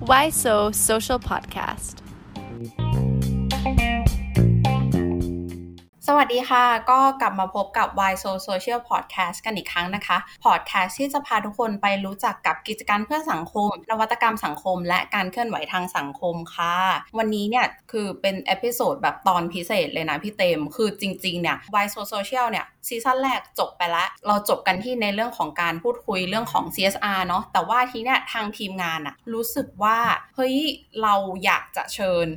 Why So Social Podcast สวัสดีค่ะ ก็กลับมาพบกับ Why So Social Podcast กันอีกครั้งนะคะ Podcast ที่จะพาทุกคนไปรู้จักกับกิจการเพื่อสังคม นวัตกรรมสังคม และการเคลื่อนไหวทางสังคมค่ะ วันนี้เนี่ยคือเป็น episode แบบตอนพิเศษเลยนะพี่เต็ม คือจริงๆเนี่ย Why So Social เนี่ย season แรกจบไปแล้ว เราจบกันที่ในเรื่องของการพูดคุยเรื่องของ CSR เนาะแต่ว่าทีเนี้ยทางทีมงานอะรู้สึกว่าเฮ้ยเราอยากจะเชิญ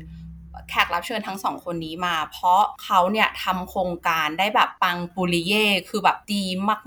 แขกรับเชิญทั้งสองคนนี้มา เพราะเขาเนี่ยทำโครงการได้แบบปังปุริเย่คือแบบดี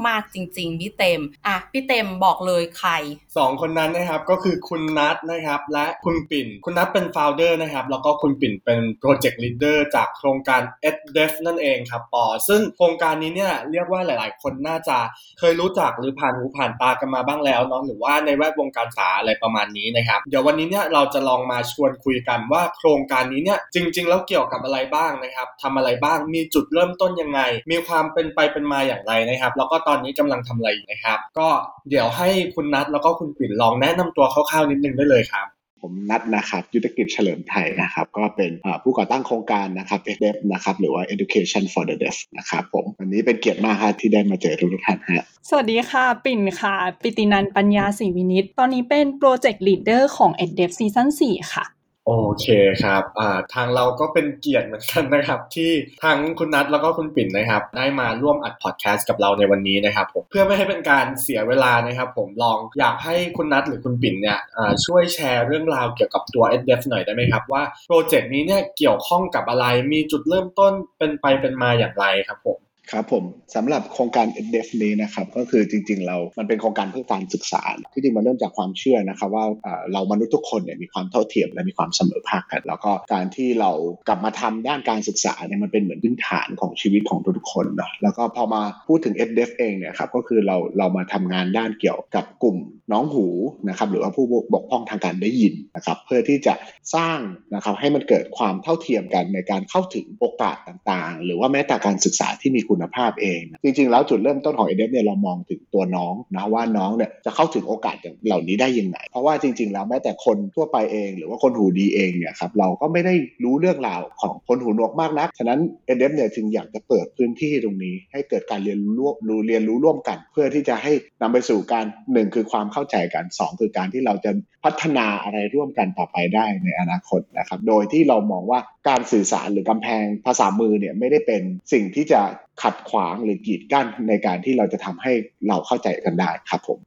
มากๆจริง ๆ พี่เต็ม อะ พี่เต็มบอกเลยใคร สองคนนั้นนะครับก็คือคุณนัทนะครับและคุณปิ่น คุณนัทเป็น founder นะครับแล้วก็คุณปิ่นเป็น project leader จากโครงการ EdDeaf นั่นเองครับปอ ซึ่งโครงการนี้เนี่ยเรียกว่าหลาย ๆ คนน่าจะเคยรู้จักหรือผ่านหูผ่านตากันมาบ้างแล้วเนาะหรือว่าในแวดวงการศึกษาอะไรประมาณนี้นะครับ เดี๋ยววันนี้เนี่ยเราจะลองมาชวนคุยกันว่าโครงการนี้เนี่ยจริง ๆ แล้วเกี่ยวกับอะไรบ้างนะครับทำอะไรบ้างมีจุดเริ่มต้นยังไง มีความเป็นไปเป็นมาอย่างไรนะครับ แล้วก็ตอนนี้กำลังทำอะไรนะครับ ก็เดี๋ยวให้คุณนัทแล้วก็คุณปิ่นลองแนะนำตัวคร่าวๆนิดนึงได้เลยครับผมนัทนะครับยุทธกิจเฉลิมไทยนะครับก็เป็นอ่าผู้ก่อตั้งโครงการนะครับ EdDeaf นะครับหรือว่า Education for the Deaf นะครับผมวันนี้เป็นเกียรติมากครับที่ได้มาเจอทุกท่านฮะสวัสดีค่ะ ปิ่นค่ะ ปิตินันปัญญาศรีวินิต ตอนนี้เป็น project leader ของ EdDev ซีซั่น4ค่ะ โอเคครับอ่าทางเราก็เป็นเกียรติเหมือนกันนะครับ ที่ทั้งคุณนัทแล้วก็คุณปิ่นนะครับ ได้มาร่วมอัดพอดแคสต์กับเราในวันนี้นะครับผมเพื่อไม่ให้เป็นการเสียเวลานะครับ ผมลองอยากให้คุณนัทหรือคุณปิ่นเนี่ยอ่าช่วยแชร์เรื่องราวเกี่ยวกับตัว e d f หน่อยได้ไหมครับ ว่าโปรเจกต์นี้เนี่ยเกี่ยวข้องกับอะไรมีจุดเริ่มต้นเป็นไปเป็นมาอย่างไรครับผม ครับผมสำหรับโครงการ EdDev นี้นะครับก็คือจริงๆ เรามันเป็นโครงการเพื่อการศึกษา ที่จริงมันเริ่มจากความเชื่อนะครับว่าเรามนุษย์ทุกคนเนี่ยมีความเท่าเทียมและมีความเสมอภาคกัน แล้วก็การที่เรากลับมาทำด้านการศึกษาเนี่ยมันเป็นเหมือนพื้นฐานของชีวิตของทุกๆคนเนาะแล้วก็พอมาพูดถึง EdDev เองเนี่ยครับก็คือเราเรามาทำงานด้านเกี่ยวกับกลุ่มน้องหูนะครับหรือว่าผู้บกพร่องทางการได้ยินนะครับเพื่อที่จะสร้างนะครับให้มันเกิดความเท่าเทียมกันในการเข้าถึงโอกาสต่างๆ หรือว่าแม้แต่การศึกษาที่มีคุณภาพเอง จริงๆ แล้วจุดเริ่มต้นของ EdDev เนี่ยเรามองถึงตัวน้องนะว่าน้องเนี่ยจะเข้าถึงโอกาสเหล่านี้ได้ยังไง เพราะว่าจริง ๆ แล้วแม้แต่คนทั่วไปเอง หรือว่าคนหูดีเองเนี่ยครับเราก็ไม่ได้รู้เรื่องราวของคนหูหนวกมากนักฉะนั้น EdDev เนี่ยจึงอยากจะเปิดพื้นที่ตรงนี้ ให้เกิดการเรียนรู้เรียนรู้ร่วมกัน เพื่อที่จะให้นำไปสู่การหนึ่งคือความเข้าใจกันสองคือการที่เราจะพัฒนาอะไรร่วมกันต่อไปได้ในอนาคตนะครับ โดยที่เรามองว่าการสื่อสารหรือกำแพงภาษามือเนี่ยไม่ได้เป็นสิ่งที่จะขัดขวางหรือกีดกั้นในการที่เราจะทำให้เราเข้าใจกันได้ครับผม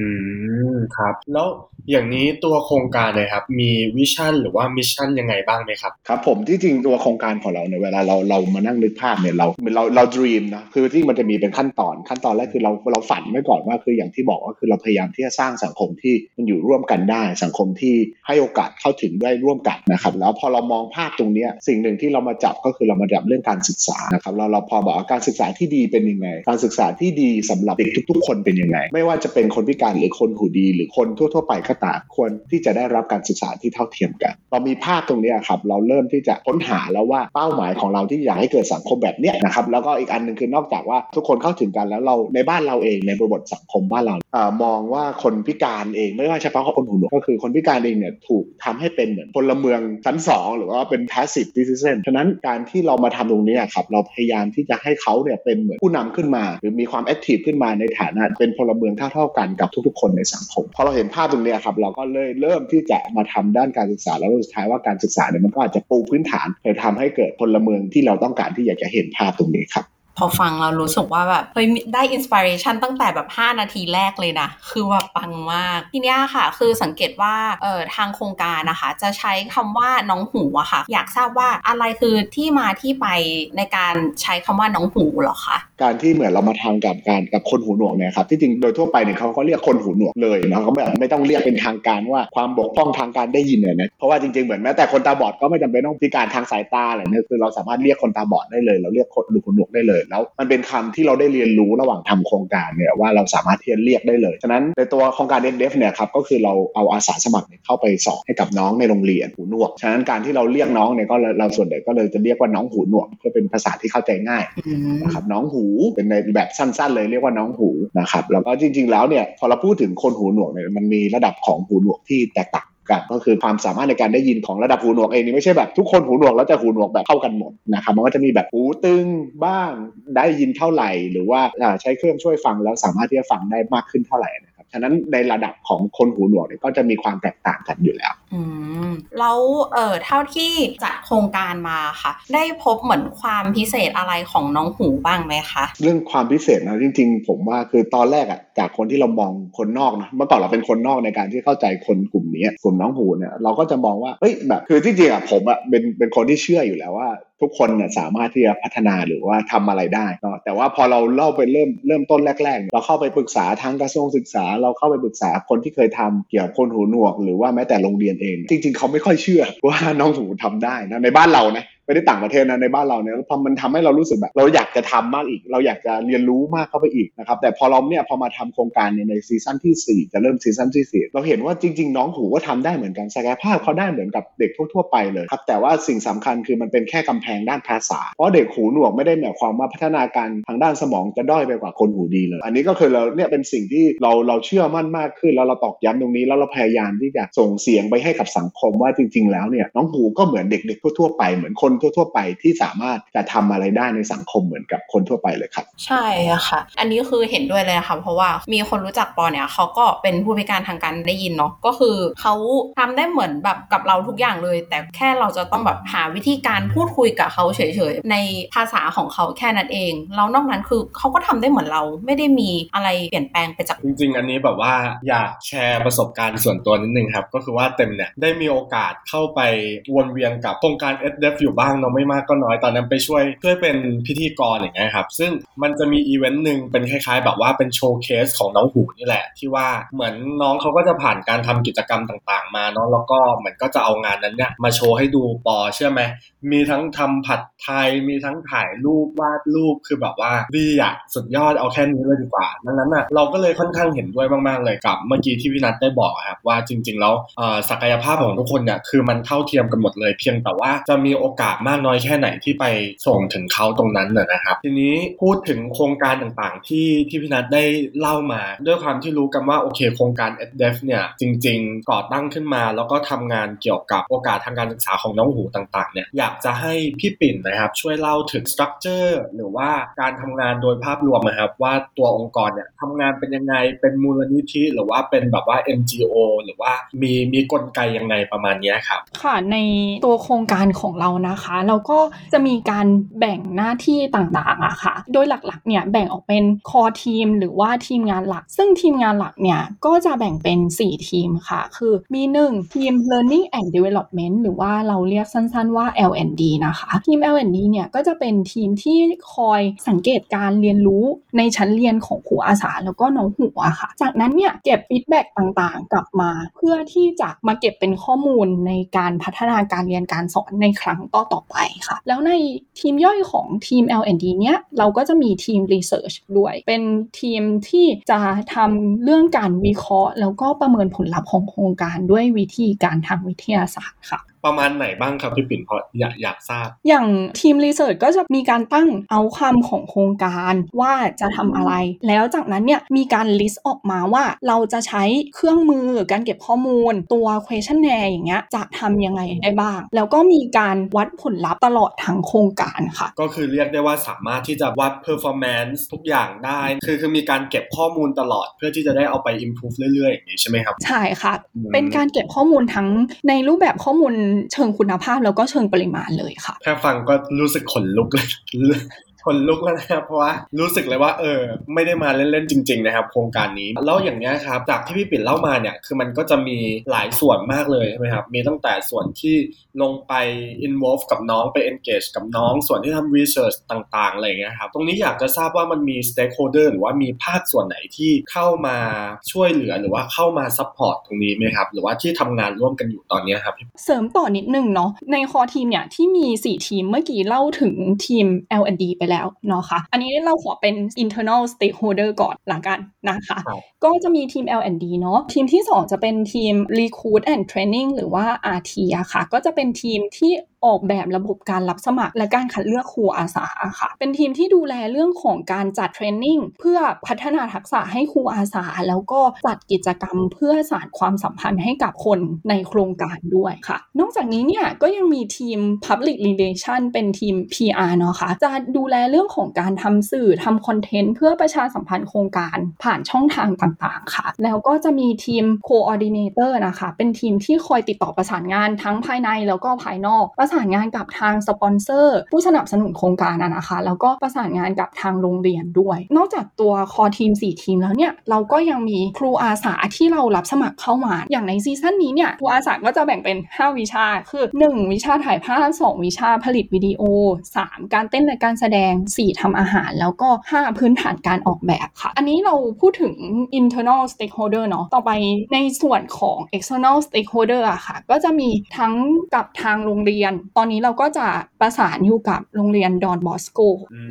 อืมครับ แล้ว อย่างนี้ตัวโครงการเลยครับมี vision หรือว่า mission ยังไงบ้างไหมครับครับผมที่จริงตัวโครงการของเราเนี่ยเวลาเราเรามานั่งนึกภาพเนี่ยเราเราเราด e มนะคือที่มันจะมีเป็นขั้นตอนขั้นตอนแรกคือเราเราฝันไว้ก่อนว่าคืออย่างที่บอกว่าคือเราพยายามที่จะสร้างสังคมที่มันอยู่ร่วมกันได้ สังคมที่ให้โอกาสเข้าถึงได้ร่วมกันนะครับแล้วพอเรามองภาพตรงนี้สิ่งหนึ่งที่เรามาจับก็คือเรามาจับเรื่องการศึกษานะครับเราเราพอบอกว่าการศึกษาที่ดีเป็นยังไง การศึกษาที่ดีสำหรับเด็กทุก ๆ คนเป็นยังไง ไม่ว่าจะเป็นคนพิการหรือคนหูดี หรือคนทั่วๆไปก็ตามควรที่จะได้รับการศึกษาที่เท่าเทียมกันเรามีภาพตรงนี้ครับเราเริ่มที่จะค้นหาแล้วว่าเป้าหมายของเราที่อยากให้เกิดสังคมแบบเนี้ยนะครับแล้วก็อีกอันหนึ่งคือนอกจากว่าทุกคนเข้าถึงกันแล้วเราในบ้านเราเองในบริบทสังคมบ้านเราเออมองว่าคนพิการเองไม่ว่าเฉพาะคนหูหนวกก็คือคนพิการเองเนี่ยถูกทำให้เป็นเหมือนพลเมืองชั้นสองหรือว่าเป็น passive citizen ฉะนั้นการที่เรามาทำตรงนี้ครับเราพยายามที่จะให้เขาเนี่ยเป็นเหมือนผู้นำขึ้นมา หรือมีความ active ขึ้นมาในฐานะเป็นพลเมืองเท่าๆกันกับทุกๆ คนในสังคมพอเราเห็นภาพตรงเครับเราก็เลยเริ่มที่จะมาทำด้านการศึกษาแล้วสุดท้ายว่าการศึกษาเนี่ยมันก็อาจจะปูพื้นฐานเพื่อทำให้เกิดพลเมืองที่เราต้องการที่อยากจะเห็นภาพตรงนี้ครับพอฟังเรารู้สึกว่าแบบเฮ้ยได้อินสปิเรชันตั้งแต่แบบ 5 นาทีแรกเลยนะ คือแบบปังมาก ทีเนี้ยค่ะ คือสังเกตว่าเอ่อทางโครงการนะคะ จะใช้คำว่าน้องหูอะค่ะ อยากทราบว่าอะไรคือที่มาที่ไปในการใช้คำว่าน้องหูหรอคะการที่เหมือนเรามาทำกับการกับคนหูหนวกเนี่ยครับที่จริงโดยทั่วไปเนี่ยเขาก็เรียกคนหูหนวกเลยนะเขาแบบไม่ต้องเรียกเป็นทางการว่าความบกพร่องทางการได้ยินเนี่ยนะเพราะว่าจริงๆเหมือนแม้แต่คนตาบอดก็ไม่จำเป็นต้องพิการทางสายตาอะไรเนี่ยคือเราสามารถเรียกคนตาบอดได้เลย เราเรียกคนหูหนวกได้เลย แล้วมันเป็นคำที่เราได้เรียนรู้ระหว่างทำโครงการเนี่ยว่าเราสามารถที่จะเรียกได้เลยฉะนั้นในตัวโครงการเดฟเนี่ยครับก็คือเราเอาอาสาสมัครเนี่ยเข้าไปสอนให้กับน้องในโรงเรียนหูหนวกฉะนั้นการที่เราเรียกน้องเนี่ยก็เราเราส่วนใหญ่ก็เลยจะเรียกว่าน้องหูหนวกเพื่อเป็นภาษาที่เข้าใจง่ายอืมนะครับน้องหูหูเป็นในแบบสั้นๆ เลยเรียกว่าน้องหูนะครับแล้วก็จริง ๆ แล้วเนี่ยพอเราพูดถึงคนหูหนวกเนี่ยมันมีระดับของหูหนวกที่แตกต่างกันก็คือความสามารถในการได้ยินของระดับหูหนวกเองนี่ไม่ใช่แบบทุกคนหูหนวกแล้วจะหูหนวกแบบเท่ากันหมดนะครับมันก็จะมีแบบหูตึงบ้างได้ยินเท่าไหร่ หรือว่าใช้เครื่องช่วยฟังแล้วสามารถที่จะฟังได้มากขึ้นเท่าไหร่ ฉะนั้นในระดับของคนหูหนวกเนี่ยก็จะมีความแตกต่างกันอยู่แล้ว อืม แล้วเอ่อเท่าที่จัดโครงการมาค่ะ ได้พบเหมือนความพิเศษอะไรของน้องหูบ้างไหมคะ เรื่องความพิเศษนะจริง ๆ ผมว่าคือตอนแรกอะจากคนที่เรามองคนนอกนะเมื่อก่อนเราเป็นคนนอกในการที่เข้าใจคนกลุ่มนี้กลุ่มน้องหูเนี่ยเราก็จะมองว่าเฮ้ยแบบคือที่จริงอะผมอะเป็นเป็นคนที่เชื่ออยู่แล้วว่า ทุกคนเนี่ยสามารถที่จะพัฒนาหรือว่าทำอะไรได้เนาะแต่ว่าพอเราเล่าไปเริ่มเริ่มต้นแรกๆ เราเข้าไปปรึกษาทางกระทรวงศึกษา เราเข้าไปปรึกษาคนที่เคยทำเกี่ยวกับคนหูหนวก หรือว่าแม้แต่โรงเรียนเอง จริง ๆ เขาไม่ค่อยเชื่อว่าน้องหูทำได้นะในบ้านเรานะ ไม่ได้ต่างประเทศนะในบ้านเราเนี่ยพอมันทำให้เรารู้สึกแบบ เราอยากจะทำมากอีก เราอยากจะเรียนรู้มากเข้าไปอีกนะครับแต่พอเราเนี่ยพอมาทำโครงการเนี่ยใน season ที่ 4 จะเริ่ม season ที่ 4 เราเห็นว่าจริง ๆ น้องหูก็ทำได้เหมือนกันศักยภาพเขาได้เหมือนกับเด็กทั่ว ๆ ไปเลยครับแต่ว่าสิ่งสำคัญคือมันเป็นแค่กำแพงด้านภาษา เพราะเด็กหูหนวกไม่ได้หมายความว่าพัฒนาการทางด้านสมองจะด้อยไปกว่าคนหูดีเลย อันนี้ก็คือเราเนี่ยเป็นสิ่งที่เราเราเชื่อมั่นมากขึ้น แล้วเราตอกย้ำตรงนี้แล้วเราพยายามที่จะส่งเสียงไปให้กับสังคมว่าจริง ๆ แล้วเนี่ยน้องหูก็เหมือนเด็กๆทั่วๆไปเหมือนคนทั่ว ๆ ไปที่สามารถจะทำอะไรได้ในสังคมเหมือนกับคนทั่วไปเลยครับ ใช่ค่ะ อันนี้คือเห็นด้วยเลยค่ะเพราะว่ามีคนรู้จักปอเนี่ยเขาก็เป็นผู้พิการทางการได้ยินเนาะก็คือเขาทำได้เหมือนแบบกับเราทุกอย่างเลย แต่แค่เราจะต้องแบบหาวิธีการพูดคุยกับเขาเฉยๆในภาษาของเขาแค่นั้นเองแล้วนอกนั้นคือเขาก็ทำได้เหมือนเราไม่ได้มีอะไรเปลี่ยนแปลงไปจากจริง ๆ อันนี้แบบว่าอยากแชร์ประสบการณ์ส่วนตัวนิดนึงครับก็คือว่าเต็มเนี่ยได้มีโอกาสเข้าไปวนเวียนกับโครงการ s d f อยู่บ้างเนาะไม่มากก็น้อยตอนนั้นไปช่วยช่วยเป็นพิธีกรอย่างเงี้ยครับ ซึ่งมันจะมีอีเวนต์หนึ่งเป็นคล้ายๆ แบบว่าเป็นโชว์เคสของน้องหูนี่แหละ ที่ว่าเหมือนน้องเขาก็จะผ่านการทำกิจกรรมต่างๆ มาเนาะแล้วก็เหมือนก็จะเอางานนั้นเนี่ยมาโชว์ให้ดูปอเชื่อไหมมีทั้งทำผัดไทยมีทั้งถ่ายรูปวาดรูปคือแบบว่าดีอะสุดยอดเอาแค่นี้เลยดีกว่าดังนั้นอะเราก็เลยค่อนข้างเห็นด้วยมากๆเลยกับ เมื่อกี้ที่พี่นัทได้บอกครับว่าจริง ๆ แล้วศักยภาพของทุกคนเนี่ยคือมันเท่าเทียมกันหมดเลยเพียงแต่ว่าจะมีโอกาสมากน้อยแค่ไหนที่ไปส่งถึงเขาตรงนั้นนะครับ ทีนี้พูดถึงโครงการต่างๆ ที่ที่พี่นัทได้เล่ามา ด้วยความที่รู้กันว่าโอเคโครงการ e d e f เนี่ยจริง ๆ ก่อตั้งขึ้นมา แล้วก็ทำงานเกี่ยวกับโอกาสทางการศึกษาของน้องหูต่างๆเนี่ยอยากจะให้พี่ปิ่นนะครับ ช่วยเล่าถึงสตรัคเจอร์หรือว่าการทำงานโดยภาพรวมนะครับ ว่าตัวองค์กรเนี่ยทำงานเป็นยังไงเป็นมูลนิธิ หรือว่าเป็นแบบว่า NGO หรือว่ามีมีกลไกยังไงประมาณนี้ครับค่ะในตัวโครงการของเรานะคะเราก็จะมีการแบ่งหน้าที่ต่างๆอะค่ะ โดยหลักๆเนี่ยแบ่งออกเป็นคอทีมหรือว่าทีมงานหลัก ซึ่งทีมงานหลักเนี่ยก็จะแบ่งเป็น 4 ทีมค่ะ คือมี 1 ทีม learning and development หรือว่าเราเรียกสั้นๆว่า L&D นะคะ ทีม L&D เนี่ยก็จะเป็นทีมที่คอยสังเกตการเรียนรู้ในชั้นเรียนของครูอาสาแล้วก็น้องหูอะค่ะ จากนั้นเนี่ยเก็บฟีดแบ็กต่างๆ กลับมา เพื่อที่จะมาเก็บเป็นข้อมูลในการพัฒนาการเรียนการสอนในครั้งต่อไปค่ะ แล้วในทีมย่อยของทีม L&D เนี้ยเราก็จะมีทีม Research ด้วย เป็นทีมที่จะทำเรื่องการวิเคราะห์ แล้วก็ประเมินผลลัพธ์ของโครงการด้วยวิธีการทางวิทยาศาสตร์ค่ะ ประมาณไหนบ้างครับพี่ปิ่นพออยากอยากทราบ อย่างทีมรีเสิร์ชก็จะมีการตั้งเอาคำของโครงการว่าจะทำอะไร แล้วจากนั้นเนี่ยมีการลิสต์ออกมาว่าเราจะใช้เครื่องมือการเก็บข้อมูลตัว questionnaire อย่างเงี้ยจะทำยังไงได้บ้าง แล้วก็มีการวัดผลลัพธ์ตลอดทั้งโครงการค่ะ ก็คือเรียกได้ว่าสามารถที่จะวัด performance ทุกอย่างได้ คือคือมีการเก็บข้อมูลตลอด เพื่อที่จะได้เอาไป improve เรื่อยๆอย่างนี้ใช่ไหมครับ ใช่ค่ะอืมเป็นการเก็บข้อมูลทั้งในรูปแบบข้อมูลเชิงคุณภาพแล้วก็เชิงปริมาณเลยค่ะแค่ฟังก็รู้สึกขนลุกเลย ขนลุกแล้วนะครับเพราะว่ารู้สึกเลยว่าเออไม่ได้มาเล่นๆจริง ๆ นะครับโครงการนี้แล้วอย่างนี้ยครับจากที่พี่ปิ่นเล่ามาเนี่ยคือมันก็จะมีหลายส่วนมากเลยใช่ไหมครับมีตั้งแต่ส่วนที่ลงไป involve กับน้องไป engage กับน้องส่วนที่ทำ research ต่างๆอะไรเงี้ยครับตรงนี้อยากจะทราบว่ามันมี stakeholder หรือว่ามีภาคส่วนไหนที่เข้ามาช่วยเหลือหรือว่าเข้ามา support ตรงนี้ไหมครับหรือว่าที่ทำงานร่วมกันอยู่ตอนนี้ครับเสริมต่อนิดนึงเนาะในคอทีมเนี่ยที่มี 4 ทีมเมื่อกี้เล่าถึงทีม L&D ไปแล้วเนาะค่ะ อันนี้เราขอเป็น internal stakeholder ก่อนละกันนะคะครับก็จะมีทีม L&D เนาะทีมที่ 2 จะเป็นทีม recruit and training หรือว่า RT อะค่ะ ก็จะเป็นทีมที่ ออกแบบระบบการรับสมัคร และการคัดเลือกครูอาสาค่ะ เป็นทีมที่ดูแลเรื่องของการจัดเทรนนิ่งเพื่อพัฒนาทักษะให้ครูอาสา แล้วก็จัดกิจกรรมเพื่อสานความสัมพันธ์ให้กับคนในโครงการด้วยค่ะ นอกจากนี้เนี่ยก็ยังมีทีม Public Relation เป็นทีม PR เนาะค่ะจะดูแลเรื่องของการทำสื่อทำคอนเทนต์เพื่อประชาสัมพันธ์โครงการผ่านช่องทางต่างๆค่ะ แล้วก็จะมีทีม Coordinator นะคะ เป็นทีมที่คอยติดต่อประสานงานทั้งภายในแล้วก็ภายนอกประสานงานกับทางสปอนเซอร์ ผู้สนับสนุนโครงการนะคะ แล้วก็ประสานงานกับทางโรงเรียนด้วย นอกจากตัว core team 4 ทีมแล้วเนี่ย เราก็ยังมีครูอาสาที่เรารับสมัครเข้ามา อย่างในซีซั่นนี้เนี่ย ครูอาสาก็จะแบ่งเป็น 5 วิชา คือ 1 วิชาถ่ายภาพ 2 วิชาผลิตวิดีโอ 3 การเต้นและการแสดง 4ทำอาหาร แล้วก็ 5 พื้นฐานการออกแบบค่ะ อันนี้เราพูดถึง internal stakeholder เนาะ ต่อไปในส่วนของ external stakeholder อะค่ะ ก็จะมีทั้งกับทางโรงเรียนตอนนี้เราก็จะประสานอยู่กับโรงเรียนดอนบอสโก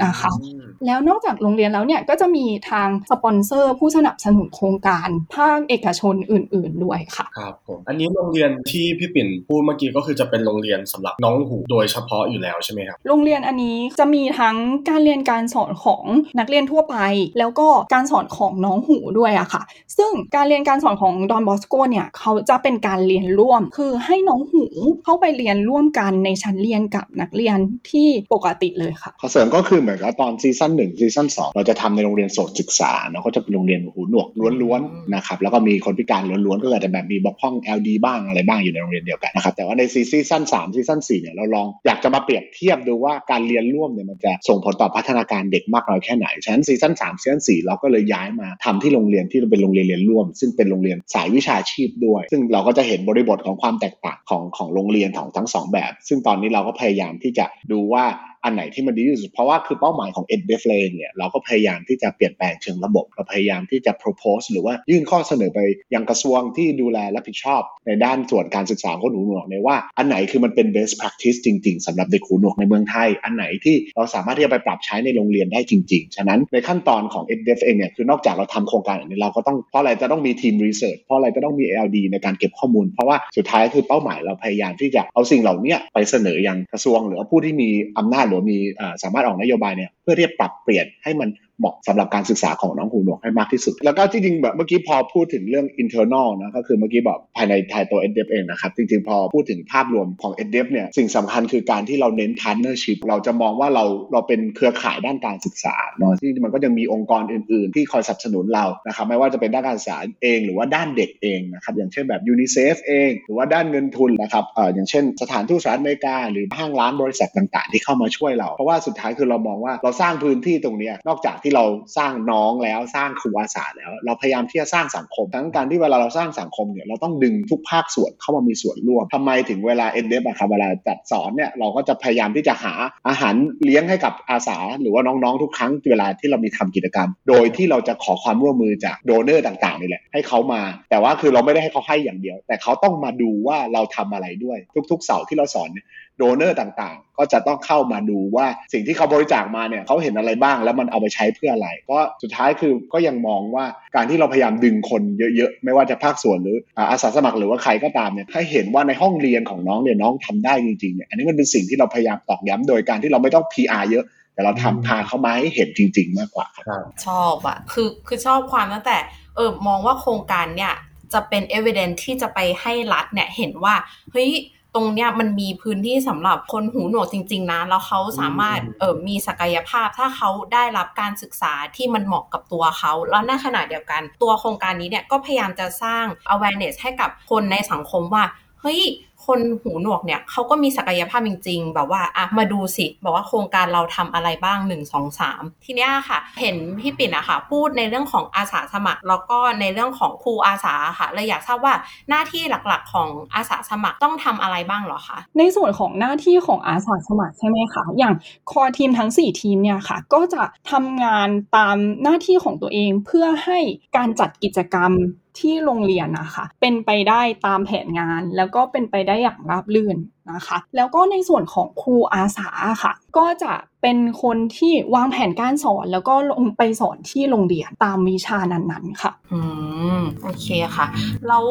นะคะอืมแล้วนอกจากโรงเรียนแล้วเนี่ยก็จะมีทางสปอนเซอร์ ผู้สนับสนุนโครงการภาคเอกชนอื่น ๆด้วยค่ะครับผมอันนี้โรงเรียนที่พี่ปิ่นพูดเมื่อกี้ก็คือจะเป็นโรงเรียนสำหรับน้องหูโดยเฉพาะอยู่แล้วใช่ไหมครับโรงเรียนอันนี้จะมีทั้งการเรียนการสอนของนักเรียนทั่วไป แล้วก็การสอนของน้องหูด้วยอะค่ะ ซึ่งการเรียนการสอนของดอนบอสโกเนี่ยเขาจะเป็นการเรียนร่วม คือให้น้องหูเข้าไปเรียนร่วมกันในชั้นเรียนกับนักเรียนที่ปกติเลยค่ะขอเสริมก็คือเหมือนกับตอนซีซั่นหนึ่งซีซั่นสองเราจะทำในโรงเรียนโสตศึกษาเนาะก็จะเป็นโรงเรียนหูหนวกล้วนๆนะครับแล้วก็มีคนพิการล้วนๆก็อาจจะแบบมีบกพร่อง LD บ้างอะไรบ้างอยู่ในโรงเรียนเดียวกันนะครับแต่ว่าในซีซั่นสามซีซั่นสี่เนี่ยเราลองอยากจะมาเปรียบเทียบดูว่าการเรียนร่วมเนี่ยมันจะส่งผลต่อพัฒนาการเด็กมากน้อยแค่ไหนฉะนั้นซีซั่นสามซีซั่นสี่เราก็เลยย้ายมาทำที่โรงเรียนที่เป็นโรงเรียนเรียนร่วม ซึ่งเป็นโรงเรียนสายวิชาชีพด้วย ซึ่งเราก็จะเห็นบริบทของความแตกต่างของของโรงเรียนของทั้งสองแบบซึ่งตอนนี้เราก็พยายามที่จะดูว่า อันไหนที่มันดีที่สุด เพราะว่าคือเป้าหมายของ e d d e f l a n เนี่ยเราก็พยายามที่จะเปลี่ยนแปลงเชิงระบบ เราพยายามที่จะ propose หรือว่ายื่นข้อเสนอไปยังกระทรวงที่ดูแลรับผิดชอบ ในด้านส่วนการศึกษาคนหูหนวกเนี่ยว่าอันไหนคือมันเป็น best practice จริง ๆสำหรับเด็กหูหนวกในเมืองไทย อันไหนที่เราสามารถที่จะไปปรับใช้ในโรงเรียนได้จริง ๆ ฉะนั้นในขั้นตอนของ e d d e f เองเนี่ยคือนอกจากเราทำโครงการอันนี้เราก็ต้องเพราะอะไรจะต้องมีทีม research เพราะอะไรจะต้องมี LD ในการเก็บข้อมูล เพราะว่าสุดท้ายคือเป้าหมายเราพยายามที่จะเอาสิ่งเหล่านี้ไปเสนอยังกระทรวง หรือว่าผู้ที่มีอำนาจหรือมีอ่าสามารถออกนโยบายเนี่ยเพื่อที่จะปรับเปลี่ยนให้มัน เหมาะสำหรับการศึกษาของน้องหูหนวกให้มากที่สุด แล้วก็จริงๆแบบเมื่อกี้พอพูดถึงเรื่อง internal นะก็คือเมื่อกี้บอกภายในไทยตัว EdDev เองนะครับ จริงๆ พอพูดถึงภาพรวมของ EdDev เนี่ยสิ่งสำคัญคือการที่เราเน้น partnership เราจะมองว่าเราเราเป็นเครือข่ายด้านการศึกษาเนาะที่มันก็ยังมีองค์กรอื่น ๆ ที่คอยสนับสนุนเรานะครับไม่ว่าจะเป็นด้านการศึกษาเองหรือว่าด้านเด็กเองนะครับอย่างเช่นแบบ UNICEF เอง หรือว่าด้านเงินทุนนะครับเอ่ออย่างเช่น สถานทูตสหรัฐอเมริกา หรือห้างร้านบริษัทต่าง ๆ ที่เข้ามาช่วยเรา เพราะว่าสุดท้ายคือเรามองว่าเราสร้างพื้นที่ตรงนี้นอกจากที่เราสร้างน้องแล้วสร้างครูอาสาแล้ว เราพยายามที่จะสร้างสังคม ทั้งการที่เวลาเราสร้างสังคมเนี่ยเราต้องดึงทุกภาคส่วนเข้ามามีส่วนร่วมทำไมถึงเวลาเอ็นเดฟอะครับเวลาจัดสอนเนี่ยเราก็จะพยายามที่จะหาอาหารเลี้ยงให้กับอาสา หรือว่าน้องๆทุกครั้งเวลาที่เรามีทำกิจกรรม โดยที่เราจะขอความร่วมมือจาก donor ต่างๆนี่แหละให้เขามา แต่ว่าคือเราไม่ได้ให้เขาให้อย่างเดียว แต่เขาต้องมาดูว่าเราทำอะไรด้วยทุก ๆ เสาร์ที่เราสอนเนี่ย donor ต่างๆ ก็จะต้องเข้ามาดูว่าสิ่งที่เขาบริจาคมาเนี่ยเขาเห็นอะไรบ้างแล้วมันเอาไปใช้เพื่ออะไร ก็สุดท้ายคือก็ยังมองว่าการที่เราพยายามดึงคนเยอะๆ ไม่ว่าจะภาคส่วนหรืออ่าอาสาสมัครหรือว่าใครก็ตามเนี่ยให้เห็นว่าในห้องเรียนของน้องเนี่ยน้องทำได้จริงๆเนี่ยอันนี้มันเป็นสิ่งที่เราพยายามตอกย้ำโดยการที่เราไม่ต้อง PR เยอะแต่เราทำพาเขามาให้เห็นจริง ๆ มากกว่าครับชอบอะคือคือชอบความตั้งแต่เออมองว่าโครงการเนี่ยจะเป็น evidence ที่จะไปให้รัฐเนี่ยเห็นว่าเฮ้ย ตรงเนี้ยมันมีพื้นที่สำหรับคนหูหนวกจริง ๆ นะ แล้วเขาสามารถอืมเออมีศักยภาพถ้าเขาได้รับการศึกษาที่มันเหมาะกับตัวเขา แล้วในขณะเดียวกัน ตัวโครงการนี้เนี่ยก็พยายามจะสร้าง awareness ให้กับคนในสังคมว่า เฮ้ย คนหูหนวกเนี่ยเขาก็มีศักยภาพจริง ๆ แบบว่าอะมาดูสิแบบว่าโครงการเราทำอะไรบ้าง 1 2 3 ทีเนี้ยค่ะ เห็นพี่ปิ่นอะค่ะพูดในเรื่องของอาสาสมัคร แล้วก็ในเรื่องของครูอาสาค่ะเลยอยากทราบว่าหน้าที่หลักๆ ของอาสาสมัครต้องทำอะไรบ้างหรอคะในส่วนของหน้าที่ของอาสาสมัครใช่ไหมคะอย่างคอทีมทั้ง 4 ทีมเนี่ยค่ะ ก็จะทำงานตามหน้าที่ของตัวเองเพื่อให้การจัดกิจกรรม ที่โรงเรียนนะคะเป็นไปได้ตามแผนงาน แล้วก็เป็นไปได้อย่างราบรื่นนะคะ แล้วก็ในส่วนของครูอาสาค่ะ ก็จะเป็นคนที่วางแผนการสอนแล้วก็ลงไปสอนที่โรงเรียนตามวิชานั้นๆค่ะ อืม โอเคค่ะ แล้ว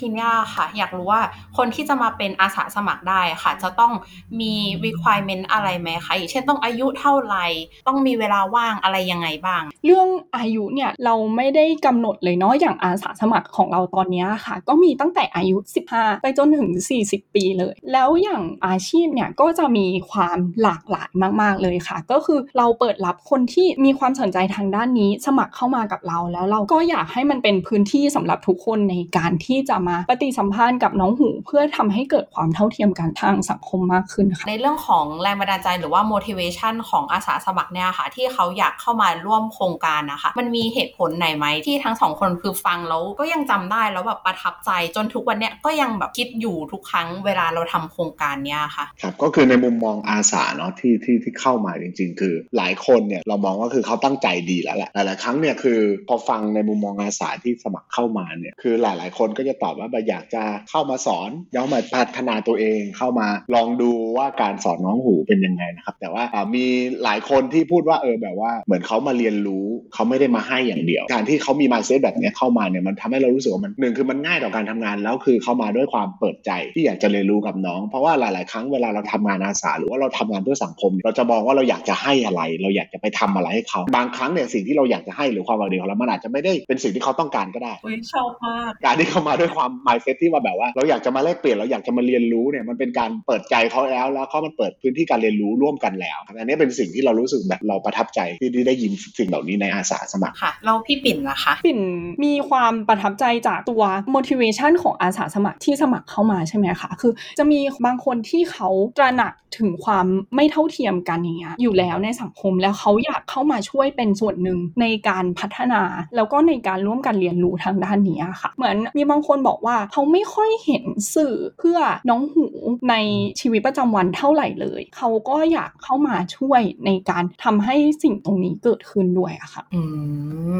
ทีเนี้ยค่ะ อยากรู้ว่าคนที่จะมาเป็นอาสาสมัครได้ค่ะ จะต้องมี requirement อะไรไหมคะ อย่างเช่นต้องอายุเท่าไหร่ ต้องมีเวลาว่างอะไรยังไงบ้าง เรื่องอายุเนี่ยเราไม่ได้กำหนดเลยเนาะ อย่างอาสาสมัครของเราตอนเนี้ยค่ะ ก็มีตั้งแต่อายุ 15 ไปจนถึง 40 ปีเลย แล้วอย่างอาชีพเนี่ยก็จะมีความหลากหลายมาก ๆเลยค่ะ ก็คือเราเปิดรับคนที่มีความสนใจทางด้านนี้สมัครเข้ามากับเราแล้วเราก็อยากให้มันเป็นพื้นที่สำหรับทุกคนในการที่จะมาปฏิสัมพันธ์กับน้องหูเพื่อทำให้เกิดความเท่าเทียมกันทางสังคมมากขึ้นค่ะในเรื่องของแรงบันดาลใจหรือว่า motivation ของอาสาสมัครเนี่ยค่ะ ที่เขาอยากเข้ามาร่วมโครงการนะคะมันมีเหตุผลไหนไหมที่ทั้งสองคนคือฟังแล้วก็ยังจำได้แล้วแบบประทับใจจนทุกวันเนี้ยก็ยังแบบคิดอยู่ทุกครั้งเวลาเราทำโครงการเนี้ยค่ะครับก็คือในมุมมองอาสาเนาะที่ที่ที่เข้ามาจริง ๆ คือหลายคนเนี่ยเรามองว่าคือเขาตั้งใจดีแล้วแหละหลายๆครั้งเนี่ยคือพอฟังในมุมมองอาสาที่สมัครเข้ามาเนี่ยคือหลายๆ คนก็จะตอบว่าแบบอยากจะเข้ามาสอนย้อมมาพัฒนาตัวเองเข้ามาลองดูว่าการสอนน้องหูเป็นยังไงนะครับแต่ว่ามีหลายคนที่พูดว่าเออแบบว่าเหมือนเขามาเรียนรู้เขาไม่ได้มาให้อย่างเดียว การที่เขามีมาเซตแบบเนี้ยเข้ามาเนี่ยมันทำให้เรารู้สึกว่ามันหนึ่งคือมันง่ายต่อการทำงานแล้วคือเข้ามาด้วยความเปิดใจที่อยากจะเรียนรู้กับน้องเพราะว่าหลาย ๆ ครั้งเวลาเราทำงานอาสาหรือว่าเราทำงานเพื่อสังคม เราจะมองว่าเราอยากจะให้อะไร เราอยากจะไปทำอะไรให้เขาบางครั้งเนี่ยสิ่งที่เราอยากจะให้หรือความหวังดีของเรามันอาจจะไม่ได้เป็นสิ่งที่เขาต้องการก็ได้อุ้ยชอบมากการที่เขามาด้วยความ mindset ที่ว่าแบบว่า เราอยากจะมาแลกเปลี่ยนเราอยากจะมาเรียนรู้เนี่ยมันเป็นการเปิดใจเขาแล้ว แล้วเขามันเปิดพื้นที่การเรียนรู้ร่วมกันแล้วอันนี้เป็นสิ่งที่เรารู้สึกแบบเราประทับใจที่ที่ได้ยินสิ่งเหล่านี้ในอาสาสมัครค่ะแล้วพี่ปิ่นล่ะคะปิ่นมีความประทับใจจากตัว motivation ของอาสาสมัครที่สมัครเข้ามาใช่ไหมคะคือจะมีบางคนที่เขาตระหนักถึงความไม่เท่าเทียมกันอย่างเงี้ยอยู่แล้วในสังคมแล้วเขาอยากเข้ามาช่วยเป็นส่วนหนึ่งในการพัฒนา แล้วก็ในการร่วมกันเรียนรู้ทางด้านนี้ค่ะ เหมือนมีบางคนบอกว่าเขาไม่ค่อยเห็นสื่อเพื่อน้องหูในชีวิตประจำวันเท่าไหร่เลย เขาก็อยากเข้ามาช่วยในการทำให้สิ่งตรงนี้เกิดขึ้นด้วยอะค่ะอื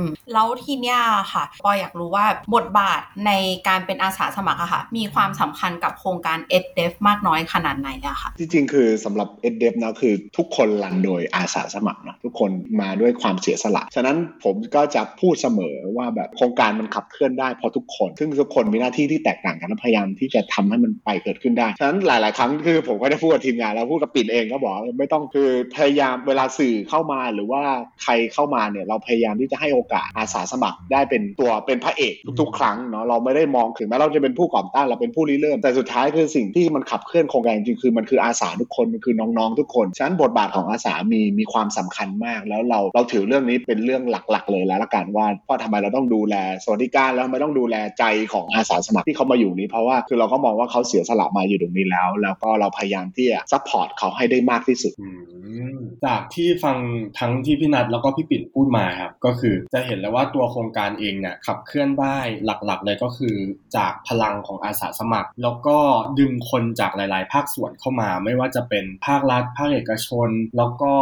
มแล้วทีเนี้ยค่ะปออยากรู้ว่าบทบาทในการเป็นอาสาสมัครอะค่ะ มีความสำคัญกับโครงการ e d e f มากน้อยขนาดไหนอะค่ะ จริงๆ คือสำหรับ e d e v นะคือทุกคนรันโดยอาสาสมัคร ทุกคนมาด้วยความเสียสละ ฉะนั้นผมก็จะพูดเสมอว่าแบบโครงการมันขับเคลื่อนได้เพราะทุกคน ซึ่งทุกคนมีหน้าที่ที่แตกต่างกันและพยายามที่จะทำให้มันไปเกิดขึ้นได้ ฉะนั้นหลาย ๆ ครั้งคือผมก็ได้พูดกับทีมงานแล้วพูดกับปิ่นเองก็บอกไม่ต้องคือพยายามเวลาสื่อเข้ามาหรือว่าใครเข้ามาเนี่ยเราพยายามที่จะให้โอกาสอาสาสมัครได้เป็นตัวเป็นพระเอกทุก ๆ ครั้งเนาะเราไม่ได้มองถึงแม้เราจะเป็นผู้ก่อตั้งเราเป็นผู้ริเริ่ม แต่สุดท้ายคือสิ่งที่มันขับเคลื่อนโครงการจริงๆคือมันคืออาสาทุกคนมันคือน้อง ๆ ทุกคน ฉะนั้นบทบาทของอาสามีมีความสำคัญมาก แล้วเราเราถือเรื่องนี้เป็นเรื่องหลักๆ เลยแล้วละกันว่าเพราะทำไมเราต้องดูแลสวัสดิการแล้วทำไมต้องดูแลใจของอาสาสมัครที่เขามาอยู่นี้เพราะว่าคือเราก็มองว่าเขาเสียสละมาอยู่ตรงนี้แล้ว แล้วก็เราพยายามที่จะ support เขาให้ได้มากที่สุด จากที่ฟังทั้งที่พี่นัทแล้วก็พี่ปิ่นพูดมาครับก็คือจะเห็นแล้วว่าตัวโครงการเองเนี่ยขับเคลื่อนได้หลักๆ เลยก็คือ จากพลังของอาสาสมัคร แล้วก็ดึงคนจากหลาย ๆ ภาคส่วนเข้ามา ไม่ว่าจะเป็นภาครัฐ ภาคเอกชน แล้วก็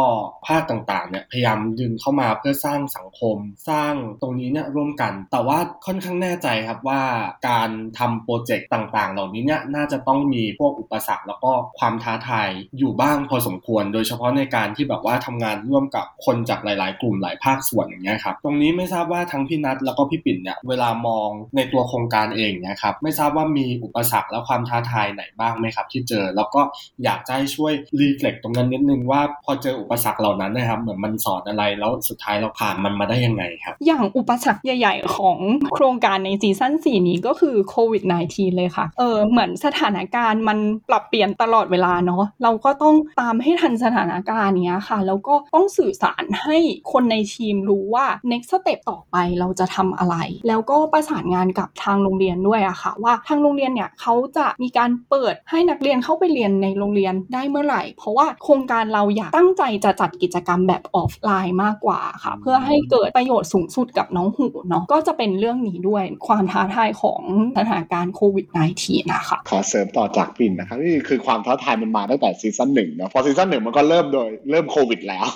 ภาคต่างๆเนี่ยพยายามดึงเข้ามาเพื่อสร้างสังคม สร้างตรงนี้เนี่ยร่วมกัน แต่ว่าค่อนข้างแน่ใจครับว่าการทำโปรเจกต์ต่างๆ เหล่านี้เนี่ยน่าจะต้องมีพวกอุปสรรคแล้วก็ความท้าทายอยู่บ้างพอสมควร โดยเฉพาะในการที่แบบว่าทำงานร่วมกับคนจากหลาย ๆ กลุ่มหลายภาคส่วนอย่างเงี้ยครับตรงนี้ไม่ทราบว่าทั้งพี่นัทแล้วก็พี่ปิ่นเนี่ยเวลามองในตัวโครงการเองเนี่ยครับไม่ทราบว่ามีอุปสรรคและความท้าทายไหนบ้างไหมครับ ที่เจอแล้วก็อยากจะให้ช่วยรีเฟล็กตรงนั้นนิดนึงว่าพอเจออุปสรรคเหล่านั้นนะครับเหมือนมันสอนอะไรแล้วสุดท้ายเราผ่านมันมาได้ยังไงครับ อย่างอุปสรรคใหญ่ ๆ ของโครงการในซีซั่น4นี้ก็คือโควิด -19 เลยค่ะเออเหมือนสถานการณ์มันปรับเปลี่ยนตลอดเวลาเนาะเราก็ต้องตามให้ทันสถานการณ์เนี้ยค่ะ แล้วก็ต้องสื่อสารให้คนในทีมรู้ว่า next step ต่อไปเราจะทำอะไร แล้วก็ประสานงานกับทางโรงเรียนด้วยอะค่ะ ว่าทางโรงเรียนเนี่ยเขาจะมีการเปิดให้นักเรียนเข้าไปเรียนในโรงเรียนได้เมื่อไหร่ เพราะว่าโครงการเราอยากตั้งใจจะจัดกิจกรรมแบบออฟไลน์มากกว่าค่ะ เพื่อให้เกิดประโยชน์สูงสุดกับน้องหูเนาะก็จะเป็นเรื่องนี้ด้วยความท้าทายของสถานการณ์โควิด -19 นะคะขอเสริมต่อจากปิ่นนะครับนี่คือความท้าทายมันมาตั้งแต่ซีซั่นหนึ่งเนาะพอซีซั่นหนึ่งมันก็เริ่มโดยเริ่มโควิดแล้ว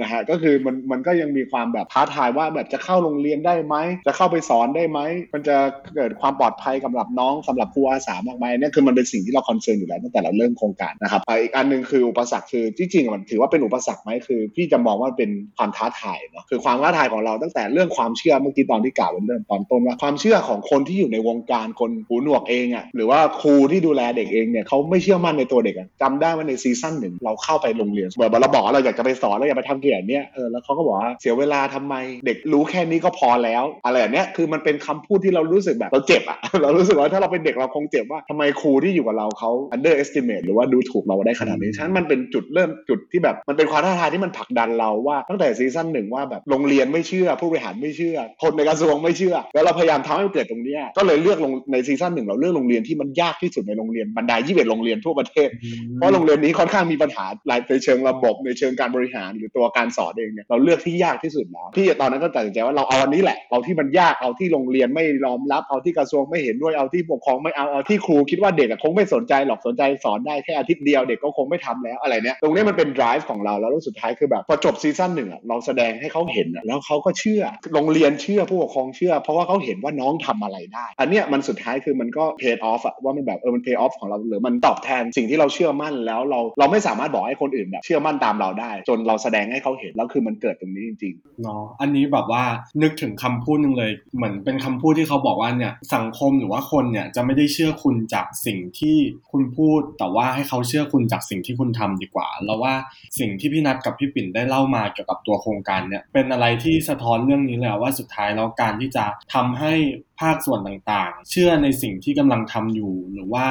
นะฮะก็คือมันมันก็ยังมีความแบบท้าทายว่าแบบจะเข้าโรงเรียนได้ไหมจะเข้าไปสอนได้ไหมมันจะเกิดความปลอดภัยสำหรับน้องสำหรับครูอาสามากไหมเนี่ยคือมันเป็นสิ่งที่เรา concern อยู่แล้วตั้งแต่เราเริ่มโครงการนะครับอีกอันหนึ่งคืออุปสรรคคือจริงมันถือว่าเป็นอุปสรรคไหมคือพี่จะมองว่าเป็นความท้าทายเนาะคือความท้าทายของเราตั้งแต่เรื่องความเชื่อเมื่อกี้ตอนที่กล่าวเริ่มตอนต้นว่าความเชื่อของคนที่อยู่ในวงการคนหูหนวกเองอะ่ะหรือว่าครูที่ดูแลเด็กเองเนี่ยเขาไม่เชื่อมั่นในตัวเด็กอะจำได้ว่าในซีซั่นหนึ่งเราเข้าไปโรงเรียนเหมือนเราบอกเราอยากจะไปสอนเราอยากไปทำอย่างเนี้ยเออแล้วเขาก็บอกว่าเสียเวลาทำไม เด็กรู้แค่นี้ก็พอแล้ว อะไรแบบเนี้ยคือมันเป็นคำพูดที่เรารู้สึกแบบเราเจ็บอะเรารู้สึกว่าถ้าเราเป็นเด็กเราคงเจ็บว่าทำไมครูที่อยู่กับเราเขา underestimate หรือว่าดูถูกเราได้ขนาดนี้ฉะนั้นมันเป็นจุดเริ่มจุดที่แบบมันเป็นความท้าทายที่มันผลักดันเราว่าตั้งแต่ซีซั่นหนึ่งว่าแบบโรงเรียนไม่เชื่อ ผู้บริหารไม่เชื่อ คนในกระทรวงไม่เชื่อ แล้วเราพยายามทำให้มันเกิดตรงนี้ก็เลยเลือกลงในซีซั่นหนึ่งเราเลือกโรงเรียนที่มันยากที่สุดในโรงเรียนบรรดา21โรงเรียนทั่วประเทศเพราะโรงเรียนนี้ค่อนข้างมีปัญหาหลายในเชิงระบบในเชิงการบริหารหรือตัวการสอนเองเนี่ยเราเลือกที่ยากที่สุดแล้วพี่ตอนนั้นก็ตัดสินใจว่าเราเอาอันนี้แหละเอาที่มันยากเอาที่โรงเรียนไม่ยอมรับเอาที่กระทรวงไม่เห็นด้วยเอาที่ปกครองไม่เอาเอาที่ครูคิดว่าเด็กคงไม่สนใจหรอกสนใจสอนได้แค่อาทิตย์เดียวเด็กก็คงไม่ทำแล้วอะไรเนี้ยตรงนี้มันเป็น drive ของเราแล้วสุดท้ายคือแบบพอจบซีซั่นหนึ่งอะเราแสดงให้เขาเห็นอะแล้วเขาก็เชื่อโรงเรียนเชื่อผู้ปกครองเชื่อ เพราะว่าเขาเห็นว่าน้องทำอะไรได้ อันเนี้ยมันสุดท้ายคือมันก็ pay off อะว่ามันแบบเออมัน pay off ของเราหรือมันตอบแทนสิ่งที่เราเชื่อมั่นแล้วเราเราไม่สามารถบอกให้คนอื่นแบบเชื่อมั่นตามเราได้ จนเราแสดงให้เขาเห็นแล้วคือมันเกิดตรงนี้จริงๆเนาะอันนี้แบบว่านึกถึงคำพูดนึงเลย เหมือนเป็นคำพูดที่เขาบอกว่าเนี่ยสังคมหรือว่าคนเนี่ยจะไม่ได้เชื่อคุณจากสิ่งที่คุณพูด แต่ว่าให้เขาเชื่อคุณจากสิ่งที่คุณทำดีกว่าแล้วว่าสิ่งที่พี่นัทกับพี่ปิ่นได้เล่ามาเกี่ยวกับตัวโครงการเนี่ยเป็นอะไรที่สะท้อนเรื่องนี้เลยว่าสุดท้ายแล้วการที่จะทำให้ภาคส่วนต่างๆ เชื่อในสิ่งที่กำลังทำอยู่หรือว่า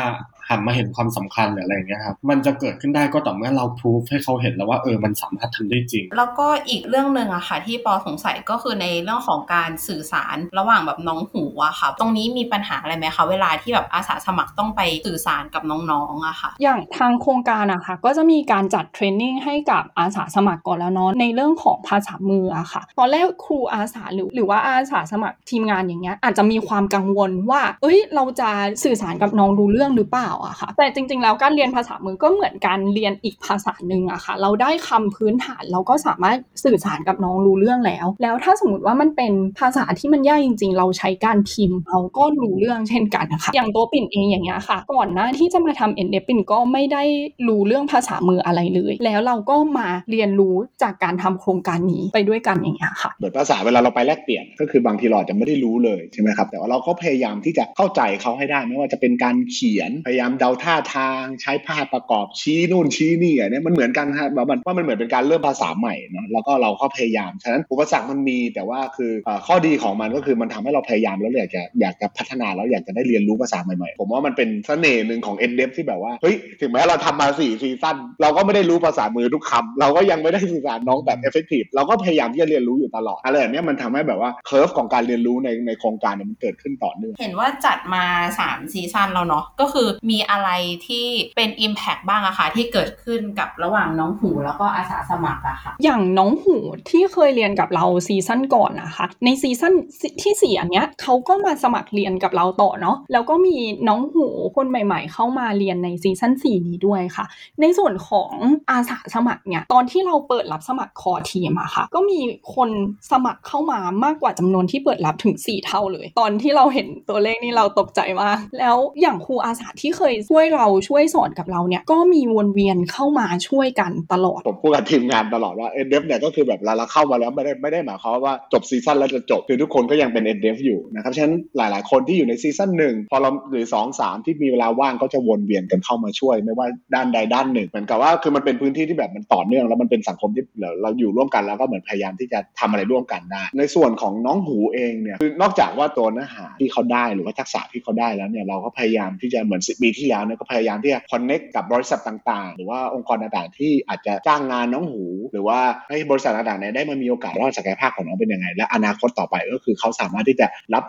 หันมาเห็นความสำคัญหรืออะไรเงี้ยครับมันจะเกิดขึ้นได้ก็ต่อเมื่อเราพิสูจให้เขาเห็นแล้วว่าเออมันสามารถทำได้จริง แล้วก็อีกเรื่องหนึ่งอะค่ะที่ปอสงสัยก็คือในเรื่องของการสื่อสารระหว่างแบบน้องหูอะค่ะ ตรงนี้มีปัญหาอะไรไหมคะเวลาที่แบบอาสาสมัครต้องไปสื่อสารกับน้องๆอะค่ะ อย่างทางโครงการอะค่ะก็จะมีการจัดเทรนนิ่งให้กับอาสาสมัครก่อนแล้วเนาะในเรื่องของภาษามืออะค่ะ ตอนแรกครูอาสาหรือหรือว่าอาสาสมัครทีมงานอย่างเงี้ยอาจจะมีความกังวลว่า เอ้ย เราจะสื่อสารกับน้องรู้เรื่องหรือเปล่าอะค่ะ แต่จริง ๆ แล้วการเรียนภาษามือก็เหมือนการเรียนอีกภาษาหนึ่งอะค่ะ เราได้คำพื้นฐานเราก็สามารถสื่อสารกับน้องรู้เรื่องแล้ว แล้วถ้าสมมติว่ามันเป็นภาษาที่มันยากจริง ๆ เราใช้การพิมพ์เราก็รู้เรื่องเช่นกันนะคะอย่างตัวปิ่นเองอย่างเงี้ยค่ะ ก่อนหน้าที่จะมาทำเอ็นเดปิ่นก็ไม่ได้รู้เรื่องภาษามืออะไรเลย แล้วเราก็มาเรียนรู้จากการทำโครงการนี้ไปด้วยกันอย่างเงี้ยค่ะเหมือนภาษาเวลาเราไปแลกเปลี่ยนก็คือบางทีเราจะไม่ได้รู้เลยใช่ไหมครับแต่ว่าเราก็พยายามที่จะเข้าใจเขาให้ได้ไม่ว่าจะเป็นการเขียนพยายามเดาท่าทางใช้ภาพประกอบชี้นู่นชี้นี่อะเนี่ยมันเหมือนกันครับว่ามันว่ามันเหมือนเป็นการเริ่มภาษาใหม่เนาะแล้วก็เราก็พยายาม ฉะนั้นอุปสรรคมันมีแต่ว่าคือข้อดีของมันก็คือมันทำให้เราพยายามแล้วอยากจะอยากจะพัฒนาแล้วอยากจะได้เรียนรู้ภาษาใหม่ๆ ผมว่ามันเป็นเสน่ห์หนึ่งของ n d e v ที่แบบว่าเฮ้ยถึงแม้เราทำมาสี่ซีซั่นเราก็ไม่ได้รู้ภาษามือทุกคำเราก็ยังไม่ได้สื่อสารน้องแบบ effective เราก็พยายามที่จะเรียนรู้อยู่ตลอดอะไรแบบนี้มันทำให้แบบว่า curve ของการเรียนรู้ในในโครงการเนี่ยมันเกิดขึ้นต่อเนื่องเห็นว่าจัดมา3ซีซั่นแล้วเนาะก็คือมีอะไรที่เป็น Impact บ้างอะคะที่เกิดขึ้นกับระหว่างน้องหูแล้วก็อาสาสมัครอะค่ะ อย่างน้องหูที่เคยเรียนกับเราซีซั่นก่อนนะคะ ในซีซั่นที่สี่อันเนี้ยเขาก็มาสมัครเรียนกับเราต่อเนาะแล้วก็มีน้องหูคนใหม่ ๆ เข้ามาเรียนในซีซั่นสี่นี้ด้วยค่ะ ในส่วนของอาสาสมัครเนี่ยตอนที่เราเปิดรับสมัคร core team อะค่ะ ก็มีคนสมัครเข้ามามากกว่าจำนวนที่เปิดรับถึง 4 เท่าเลย ตอนที่เราเห็นตัวเลขนี่เราตกใจมากแล้วอย่างครูอาสาที่เคยช่วยเราช่วยสอนกับเราเนี่ย ก็มีวนเวียนเข้ามาช่วยกันตลอด ผมพูดกับทีมงานตลอดว่าเอ็นเดฟเนี่ยก็คือแบบเราเข้ามาแล้วไม่ได้ไม่ได้หมายความว่าจบซีซั่นแล้วจะจบ คือทุกคนก็ยังเป็นเอ็นเดฟอยู่นะครับฉะนั้นหลาย ๆ คนที่อยู่ในซีซั่นหนึ่งพอเราหรือสองสามที่มีเวลาว่างก็จะวนเวียนกันเข้ามาช่วย ไม่ว่าด้านใดด้านหนึ่งเหมือนกับว่าคือมันเป็นพื้นที่ที่แบบมันต่อเนื่องแล้วมันเป็นสังคมที่เราอยู่ร่วมกันแล้วก็เหมือนพยายามที่จะทำอะไรร่วมกันได้ ในส่วนของน้องหูเองเนี่ยคือนอกจากว่าตัวเนื้อหาที่เขาได้หรือว่าทักษะที่เขาได้แล้วเนี่ยเราก็พยายามที่จะเหมือนสิปีที่แล้วเนี่ยก็พยายามที่จะคอนเน็กกับบริษัทต่างๆ หรือว่าองค์กรต่างๆที่อาจจะจ้างงานน้องหู หรือว่าให้บริษัทต่างๆเนี่ยได้มามีโอกาสว่าศักยภาพของน้องเป็นยังไง และอนาคตต่อไปก็คือเขาสามารถที่จะรับ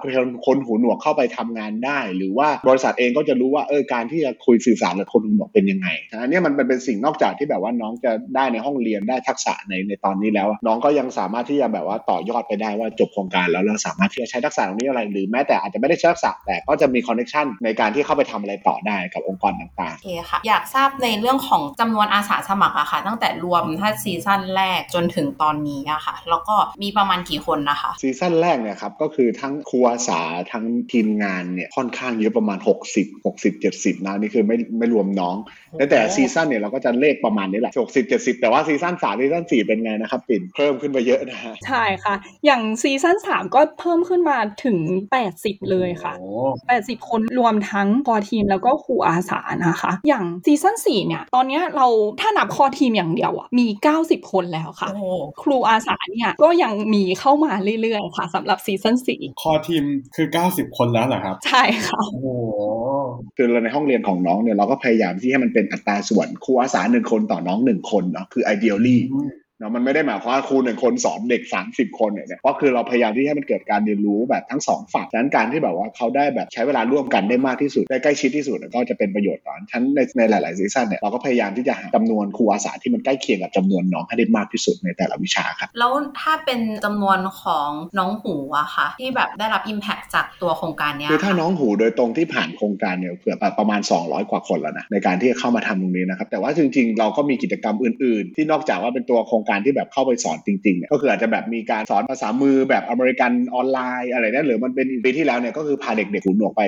คนหูหนวกเข้าไปทำงานได้ หรือว่าบริษัทเองก็จะรู้ว่าเออการที่จะคุยสื่อสารกับคนหูหนวกเป็นยังไงอันนี้มันเป็นสิ่งนอกจากที่แบบว่าน้องจะได้ในห้องเรียนได้ทักษะในในตอนนี้แล้ว น้องก็ยังสามารถที่จะแบบว่าต่อยอดไปได้ว่าจบโครงการแล้วเราสามารถที่จะใช้ทักษะตรงนี้อะไร หรือแม้แต่อาจจะไม่ได้ใช้ทักษะแต่ก็จะมี connection ในการที่เข้าไปทำอะไรต่อได้ได้กับองค์กรต่างๆโอเคค่ะ อยากทราบในเรื่องของจำนวนอาสาสมัครอะค่ะ ตั้งแต่รวมถ้าซีซั่นแรกจนถึงตอนนี้อะค่ะ แล้วก็มีประมาณกี่คนนะคะ ซีซั่นแรกเนี่ยครับ ก็คือทั้งครูอาสาทั้งทีมงานเนี่ยค่อนข้างเยอะประมาณ 60 60 70 นะนี่คือไม่ไม่รวมน้องแต่แต่ซีซั่นเนี่ยเราก็จะเลขประมาณนี้แหละ60 70 แต่ว่าซีซั่น3ซีซั่น4เป็นไงนะครับปิ่นเพิ่มขึ้นไปเยอะนะฮะใช่ค่ะ อย่างซีซั่น3ก็เพิ่มขึ้นมาถึง 80 เลยค่ะโอ้80 คนรวมทั้ง core team แล้วก็ครูอาสานะคะ อย่างซีซั่น4เนี่ย ตอนเนี้ยเราถ้านับ core team อย่างเดียวอะมี 90 คนแล้วค่ะโอ้โหครูอาสาเนี่ยก็ยังมีเข้ามาเรื่อยๆ ค่ะสำหรับซีซั่นคอทีมคือ 90 คนแล้วเหรอครับ4ใช่ค่ะ โอ้โหคือเราในห้องเรียนของน้องเนี่ยเราก็พยายามที่ให้มันเป็นอัตราส่วนครูอาสาหนึ่งคนต่อน้องหนึ่งคนเนาะคือ ideally เนาะมันไม่ได้หมายความว่าครูหนึ่งคนสอนเด็ก 30 คนเนี่ยเพราะคือเราพยายามที่ให้มันเกิดการเรียนรู้แบบทั้งสองฝั่งฉะนั้นการที่แบบว่าเขาได้แบบใช้เวลาร่วมกันได้มากที่สุดได้ใกล้ชิดที่สุดก็จะเป็นประโยชน์ต่อฉะนันในในหลาย ๆ ซีซั่นเนี่ยเราก็พยายามที่จะหาจำนวนครูอาสาที่มันใกล้เคียงกับจำนวนน้องให้ได้มากที่สุดในแต่ละวิชาครับแล้วถ้าเป็นจำนวนของน้องหูอะค่ะที่แบบได้รับ Impact จากตัวโครงการเนี้ยคือถ้าค่ะน้องหูโดยตรงที่ผ่านโครงการเนี่ยเผื่อประมาณ 200 กว่าคนแล้วนะในการที่จะเข้ามาทำตรงนี้นะครับแต่ว่าจริง ๆ เราก็มีกิจกรรมอื่น ๆ ที่นอกจากว่าเป็นตัวโครงการที่แบบเข้าไปสอนจริงๆเนี่ยก็คืออาจจะแบบมีการสอนภาษามือแบบอเมริกันออนไลน์อะไรนั่นหรือมันเป็นปีที่แล้วเนี่ยก็คือพาเด็กๆหูหนวกไป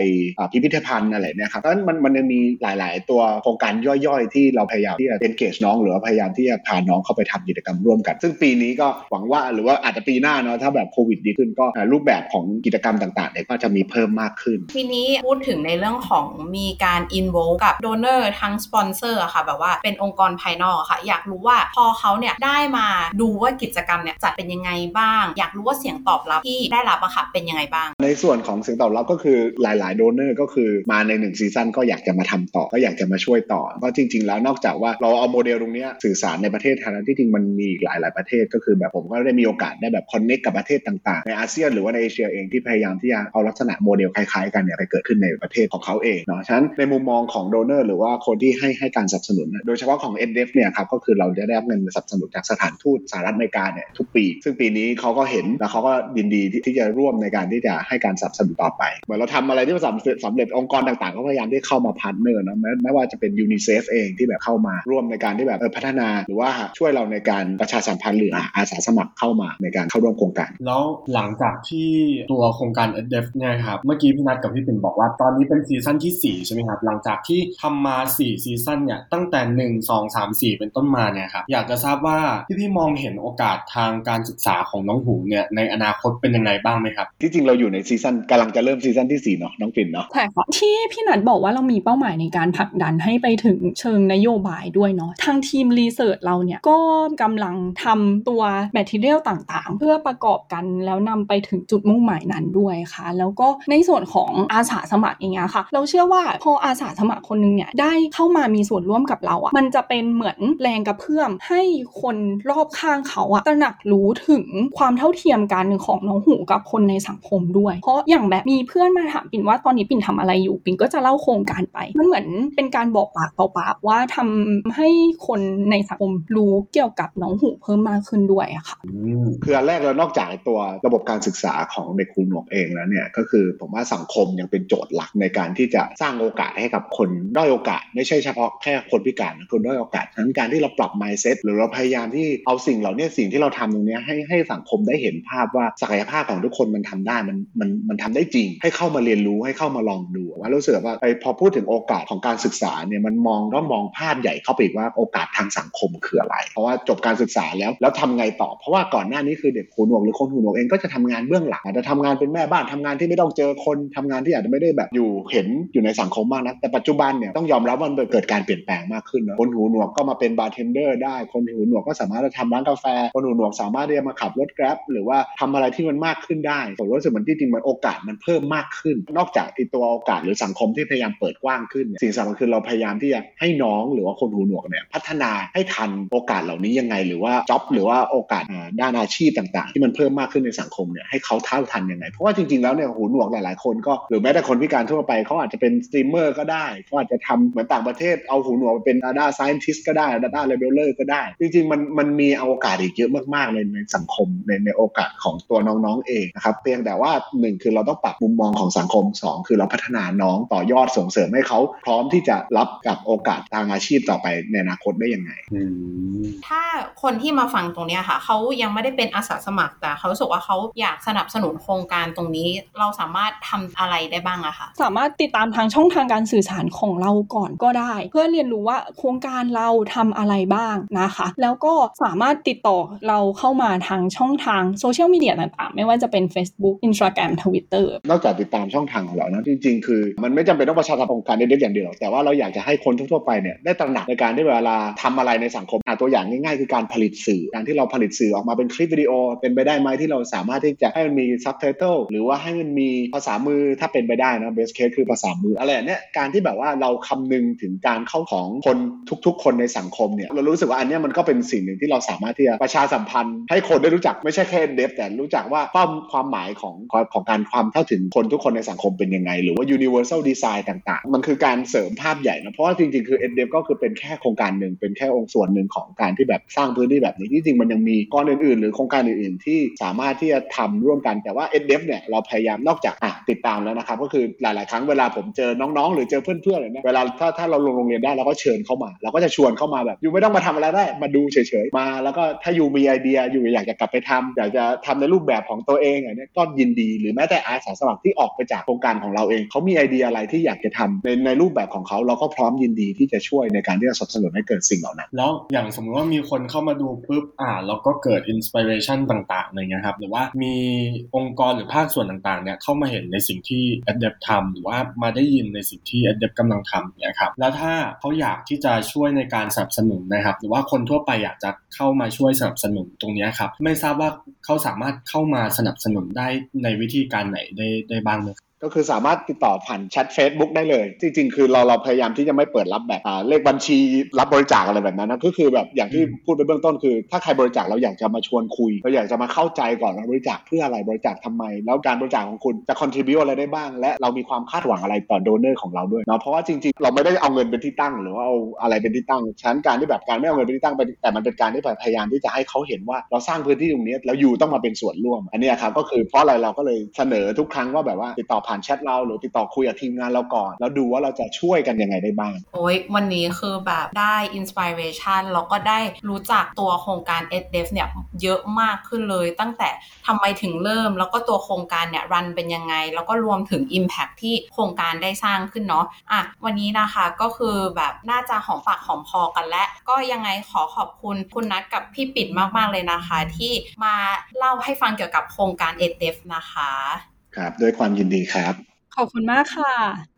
พิพิธภัณฑ์อะไรเนี่ยครับเพราะฉะนั้นมันมันยังมีหลาย ๆ ตัวโครงการย่อยๆ ที่เราพยายามที่จะ engage น้องหรือว่าพยายามที่จะพาน้องเข้าไปทำกิจกรรมร่วมกัน ซึ่งปีนี้ก็หวังว่าหรือว่าอาจจะปีหน้าเนาะถ้าแบบโควิดดีขึ้นก็รูปแบบของกิจกรรมต่างๆเนี่ยก็จะมีเพิ่มมากขึ้น ทีนี้พูดถึงในเรื่องของมีการ involve กับ donor ทั้งสปอนเซอร์อะค่ะแบบว่าเป็นองค์กรภายนอกค่ะ อยากรู้ว่าพอเขาเนี่ยได้มาดูว่ากิจกรรมเนี่ยจัดเป็นยังไงบ้าง อยากรู้ว่าเสียงตอบรับที่ได้รับอะค่ะเป็นยังไงบ้าง ในส่วนของเสียงตอบรับก็คือหลาย ๆ donor ก็คือมาในหนึ่ง season ก็อยากจะมาทำต่อก็อยากจะมาช่วยต่อก็จริง ๆ แล้วนอกจากว่าเราเอาโมเดลตรงเนี้ยสื่อสารในประเทศไทยแล้วที่จริงมันมีอีกหลาย ๆ ประเทศก็คือแบบผมก็ได้มีโอกาสได้แบบ connect กับประเทศต่าง ๆ ในอาเซียนหรือว่าในเอเชียเองที่พยายามที่จะเอาลักษณะโมเดลคล้าย ๆ กันเนี่ยไปเกิดขึ้นในประเทศของเขาเองเนาะฉะนั้นในมุมมองของ donor หรือว่าคนที่ให้ให้การสนับสนุน โดยเฉพาะของ EDeaf เนี่ยครับก็คือเราจะได้รับเงินสนับสนุนจากสถานทูตสหรัฐอเมริกาเนี่ยทุกปี ซึ่งปีนี้เขาก็เห็นแล้วเขาก็ยินดีที่จะร่วมในการที่จะให้การสนับสนุนต่อไป เหมือนเราทำอะไรที่มันสำเร็จสำเร็จองค์กรต่างๆก็พยายามที่เข้ามา partner นะแม้ไม่ว่าจะเป็นยูนิเซฟเองที่แบบเข้ามาร่วมในการที่แบบพัฒนาหรือว่าช่วยเราในการประชาสัมพันธ์หรืออาสาสมัครเข้ามาในการเข้าร่วมโครงการ แล้วหลังจากที่ตัวโครงการ EDeaf เนี่ยครับเมื่อกี้พี่นัทกับพี่ปิ่นบอกว่าตอนนี้เป็น season ที่ 4 ใช่ไหมครับ หลังจากที่ทำมา 4 season เนี่ยตั้งแต่ 1 2 3 4 เป็นต้นมาเนี่ยครับอยากจะทราบว่าพี่พี่ๆมองเห็นโอกาสทางการศึกษาของน้องหูเนี่ยในอนาคตเป็นยังไงบ้างไหมครับที่จริงเราอยู่ใน season กำลังจะเริ่ม season ที่สี่เนาะน้องปิ่นเนาะใช่ค่ะที่พี่นัทบอกว่าเรามีเป้าหมายในการผลักดันให้ไปถึงเชิงนโยบายด้วยเนาะทางทีม research เราเนี่ยก็กำลังทำตัว material ต่างๆ เพื่อประกอบกันแล้วนำไปถึงจุดมุ่งหมายนั้นด้วยค่ะ แล้วก็ในส่วนของอาสาสมัครอย่างเงี้ยค่ะ เราเชื่อว่าพออาสาสมัครคนหนึงเนี่ยได้เข้ามามีส่วนร่วมกับเราอะค่ะมันจะเป็นเหมือนแรงกระเพื่อมให้คนรอบข้างเขาอะตระหนักรู้ถึงความเท่าเทียมกันของน้องหูกับคนในสังคมด้วย เพราะอย่างแบบมีเพื่อนมาถามปิ่นว่าตอนนี้ปิ่นทำอะไรอยู่ปิ่นก็จะเล่าโครงการไป มันเหมือนเป็นการบอกปากต่อปากว่าทำให้คนในสังคมรู้เกี่ยวกับน้องหูเพิ่มมากขึ้นด้วยอะค่ะคืออันแรกเรานอกจากตัวระบบการศึกษาของเด็กครูหนวกเองแล้วเนี่ยก็คือผมว่าสังคมยังเป็นโจทย์หลักในการที่จะสร้างโอกาสให้กับคนด้อยโอกาส ไม่ใช่เฉพาะแค่คนพิการนะคนด้อยโอกาสฉะนั้นการที่เราปรับ mindset หรือเราพยายามที่เอาสิ่งเหล่านี้สิ่งที่เราทำตรงนี้ให้ให้สังคมได้เห็นภาพว่าศักยภาพของทุกคนมันทำได้มันมันมันทำได้จริง ให้เข้ามาเรียนรู้ให้เข้ามาลองดูว่ารู้สึกว่าไอ้พอพูดถึงโอกาสของการศึกษาเนี่ยมันมองต้องมองภาพใหญ่เข้าไปอีกว่าโอกาสทางสังคมคืออะไร เพราะว่าจบการศึกษาแล้วแล้วทำไงต่อ เพราะว่าก่อนหน้านี้คือเด็กหูหนวกหรือคนหูหนวกเองก็จะทำงานเบื้องหลังอาจจะทำงานเป็นแม่บ้านทำงานที่ไม่ต้องเจอคนทำงานที่อาจจะไม่ได้แบบอยู่เห็นอยู่ในสังคมมากนะแต่ปัจจุบันเนี่ยต้องยอมรับว่ามันเกิดการเปลี่ยนแปลงมากขึ้นนะคนหูหนวกก็มาเป็นบาร์เทนเดอร์ได้คนหูหนวกก็สามารถจะทำร้านกาแฟคนหูหนวกสามารถที่จะมาขับรถ Grab หรือว่าทำอะไรที่มันมากขึ้นได้ผมรู้สึกมันที่จริงมันโอกาสมันเพิ่มมากขึ้น นอกจากไอีตัวโอกาสหรือสังคมที่พยายามเปิดกว้างขึ้น สิ่งสำคัญคือเราพยายามที่จะให้น้องหรือว่าคนหูหนวกเนี่ยพัฒนาให้ทันโอกาสเหล่านี้ยังไง หรือว่า job หรือว่าโอกาสด้านอาชีพต่างๆ ที่มันเพิ่มมากขึ้นในสังคมเนี่ยให้เขาเท่าทันยังไง เพราะว่าจริงๆแล้วเนี่ยหูหนวกหลายๆคนก็หรือแม้แต่คนพิการทั่วไปเขาอาจจะเป็นสตรีมเมอร์ก็ได้เขาอาจจะทำเหมือนต่างประเทศเอาหูหนวกเป็น Data Scientist ก็ได้ Data Labeler ก็ได้ จริงๆมันมันมันมีโอกาสอีกเยอะมากๆเลยในสังคมในในโอกาสของตัวน้องๆเองนะครับเพียงแต่ว่าหนึ่งคือเราต้องปรับมุมมองของสังคมสองคือเราพัฒนาน้องต่อยอดส่งเสริมให้เขาพร้อมที่จะรับกับโอกาสทางอาชีพต่อไปในอนาคตได้ยังไงถ้าคนที่มาฟังตรงเนี้ยค่ะเขายังไม่ได้เป็นอาสาสมัครแต่เขารู้สึกว่าเขาอยากสนับสนุนโครงการตรงนี้ เราสามารถทำอะไรได้บ้างอะคะสามารถติดตามทางช่องทางการสื่อสารของเราก่อนก็ได้ เพื่อเรียนรู้ว่าโครงการเราทำอะไรบ้างนะคะ แล้วก็สามารถติดต่อเราเข้ามาทางช่องทางโซเชียลมีเดียต่างๆ ไม่ว่าจะเป็น Facebook Instagram Twitter นอกจากติดตามช่องทางของเรานะจริง ๆ คือ มันไม่จำเป็นต้องประชาสัมพันธ์องค์การเด็กๆอย่างเดียวแต่ว่าเราอยากจะให้คนทั่วๆไปเนี่ยได้ตระหนักในการที่เวลาทำอะไรในสังคมอะตัวอย่างง่ายๆ คือการผลิตสื่อการที่เราผลิตสื่อออกมาเป็นคลิปวิดีโอ เป็นไปได้ไหมที่เราสามารถที่จะให้มันมีซับไตเติลหรือว่าให้มันมีภาษามือถ้าเป็นไปได้นะ best case คือภาษามืออะไรเนี้ยการที่แบบว่าเราคำนึงถึงการเข้าถึงของคนทุก ๆ คนในสังคมเนี่ยเรารู้สึกว่าอันเนี้ยมันก็เป็นสิ่งหนึ่งที่เราสามารถที่จะประชาสัมพันธ์ ให้คนได้รู้จักไม่ใช่แค่ EDeaf แต่รู้จักว่าเป้าความหมายของของการความเข้าถึงคนทุกคนในสังคมเป็นยังไง หรือว่า universal design ต่างๆ มันคือการเสริมภาพใหญ่นะเพราะว่าจริงๆ คือ EDeaf ก็คือเป็นแค่โครงการหนึ่งเป็นแค่องค์ส่วนหนึ่งของการที่แบบสร้างพื้นที่แบบนี้ที่จริงมันยังมีก้อนอื่นๆ หรือโครงการอื่นๆ ที่สามารถที่จะทำร่วมกันแต่ว่า EDeaf เนี่ยเราพยายามนอกจากติดตามแล้วนะครับก็คือหลายๆ ครั้งเวลาผมเจอน้องๆ หรือเจอเพื่อนๆอะไรเนี่ยเวลาถ้าถ้าเราลงโรงเรียนได้เราก็เชิญเข้ามา เราก็จะชวนเข้ามาแบบอยู่ไม่ต้องมาทำอะไรได้มาดูเฉยมาแล้วก็ถ้าอยู่มีไอเดียอยู่อยากจะกลับไปทำอยากจะทำในรูปแบบของตัวเองอะไรเนี่ยก็ยินดีหรือแม้แต่อาสาสมัครที่ออกไปจากโครงการของเราเองเขามีไอเดียอะไรที่อยากจะทำในในรูปแบบของเขาเราก็พร้อมยินดีที่จะช่วยในการที่จะสนับสนุนให้เกิดสิ่งเหล่านั้นแล้วอย่างสมมติว่ามีคนเข้ามาดูปุ๊บอ่าแล้วก็เกิดอินสปิเรชันต่างๆอะไรเงี้ยครับหรือว่ามีองค์กรหรือภาคส่วนต่างๆเนี่ยเข้ามาเห็นในสิ่งที่ a d e p ทำหรือว่ามาได้ยินในสิ่งที่ a d e p กำลังทำเนี่ยครับแล้วถ้าเขาอยากที่จะช่วยในการสนับสนุนนะครับ หรือว่าคนทั่วไปอยากจะเข้ามาช่วยสนับสนุนตรงนี้ครับ ไม่ทราบว่าเขาสามารถเข้ามาสนับสนุนได้ในวิธีการไหนได้ได้บ้างไหม ก็คือสามารถติดต่อผ่านแชท Facebook ได้เลย จริง ๆ คือเราเราพยายามที่จะไม่เปิดรับแบบเลขบัญชีรับบริจาคอะไรแบบนั้นนะก็คือแบบอย่างที่พูดไปเบื้องต้นคือ ถ้าใครบริจาคเราอยากจะมาชวนคุยเราอยากจะมาเข้าใจก่อนว่าบริจาคเพื่ออะไรบริจาคทำไม แล้วการบริจาคของคุณจะ contribu อะไรได้บ้าง และเรามีความคาดหวังอะไรต่อโดเนอร์ของเราด้วยเนาะเพราะว่าจริง ๆ เราไม่ได้เอาเงินเป็นที่ตั้ง หรือว่าเอาอะไรเป็นที่ตั้งฉะนั้นการที่แบบการไม่เอาเงินเป็นที่ตั้งเป็นแต่มันเป็นการที่พยายามที่จะให้เขาเห็นว่าเราสร้างพื้นที่ตรงนี้แล้วอยู่ต้องมาเป็นส่วนร่วม อันนี้ครับก็คือเพราะอะไรเราก็เลยเสนอทุกครั้งว่าแบบว่าติดต่อผ่านแชทเราหรือติดต่อคุยกับทีมงานเราก่อน แล้วดูว่าเราจะช่วยกันยังไงได้บ้าง โอ้ยวันนี้คือแบบได้ inspiration แล้วก็ได้รู้จักตัวโครงการ e d d e f เนี่ยเยอะมากขึ้นเลย ตั้งแต่ทำไมถึงเริ่ม แล้วก็ตัวโครงการเนี่ย run เป็นยังไง แล้วก็รวมถึง Impact ที่โครงการได้สร้างขึ้นเนาะอะวันนี้นะคะก็คือแบบน่าจะหอมปากหอมคอกันและ ก็ยังไงขอขอบคุณคุณนัทกับพี่ปิ่นมากๆเลยนะคะ ที่มาเล่าให้ฟังเกี่ยวกับโครงการ e d d e f นะคะ ครับ ด้วยความยินดีครับ ขอบคุณมากค่ะ